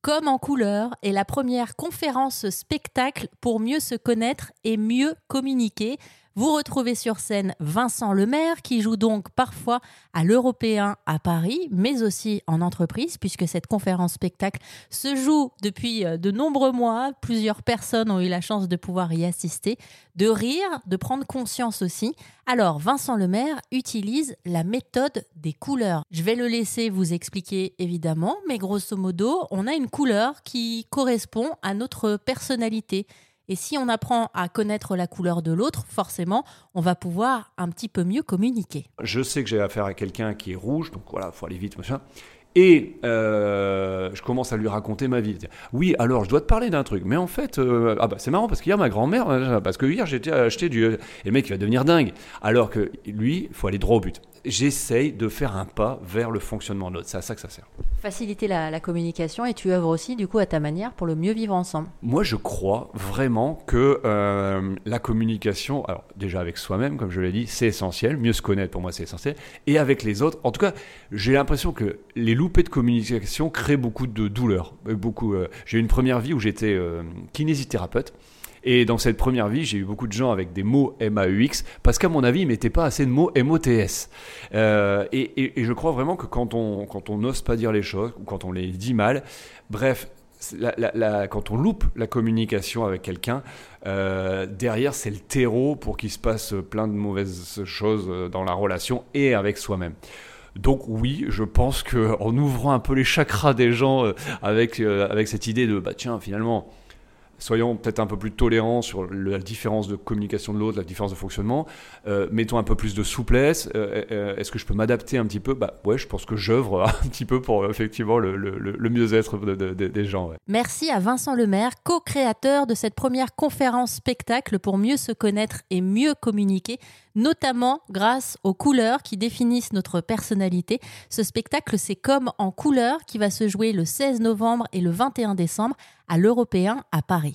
Comme en couleur est la première conférence spectacle pour mieux se connaître et mieux communiquer. Vous retrouvez sur scène Vincent Lemaire qui joue donc parfois à l'Européen à Paris, mais aussi en entreprise, puisque cette conférence spectacle se joue depuis euh, de nombreux mois. Plusieurs personnes ont eu la chance de pouvoir y assister, de rire, de prendre conscience aussi. Alors Vincent Lemaire utilise la méthode des couleurs. Je vais le laisser vous expliquer évidemment, mais grosso modo, on a une couleur qui correspond à notre personnalité. Et si on apprend à connaître la couleur de l'autre, forcément, on va pouvoir un petit peu mieux communiquer. Je sais que j'ai affaire à quelqu'un qui est rouge, donc voilà, faut aller vite, machin. Et euh, je commence à lui raconter ma vie. Oui, alors je dois te parler d'un truc. Mais en fait, euh, ah bah, c'est marrant parce qu'hier ma grand-mère, euh, parce que hier j'étais acheté du. Et le mec il va devenir dingue. Alors que lui, il faut aller droit au but. J'essaye de faire un pas vers le fonctionnement de l'autre. C'est à ça que ça sert. Faciliter la, communication et tu œuvres aussi du coup à ta manière pour le mieux vivre ensemble. Moi je crois vraiment que la communication, alors déjà avec soi-même, comme je l'ai dit, c'est essentiel. Mieux se connaître pour moi c'est essentiel. Et avec les autres, en tout cas, j'ai l'impression que les loupés de communication créent beaucoup de douleur. Beaucoup, euh, j'ai eu une première vie où j'étais euh, kinésithérapeute. Et dans cette première vie, j'ai eu beaucoup de gens avec des mots MAUX, parce qu'à mon avis, ils ne mettaient pas assez de mots MOTS. Euh, et, je crois vraiment que quand on quand on n'ose pas dire les choses, ou quand on les dit mal, bref, quand on loupe la communication avec quelqu'un, derrière, c'est le terreau pour qu'il se passe plein de mauvaises choses dans la relation et avec soi-même. Donc oui, je pense que en ouvrant un peu les chakras des gens euh, avec, euh, avec cette idée de bah tiens finalement soyons peut-être un peu plus tolérants sur la différence de communication de l'autre, la différence de fonctionnement. Euh, mettons un peu plus de souplesse. Euh, euh, est-ce que je peux m'adapter un petit peu? Bah ouais, je pense que j'œuvre un petit peu pour effectivement le, mieux-être des gens. Merci à Vincent Lemaire, co-créateur de cette première conférence spectacle pour mieux se connaître et mieux communiquer notamment grâce aux couleurs qui définissent notre personnalité. Ce spectacle, c'est comme en couleurs qui va se jouer le 16 novembre et le 21 décembre à l'Européen à Paris.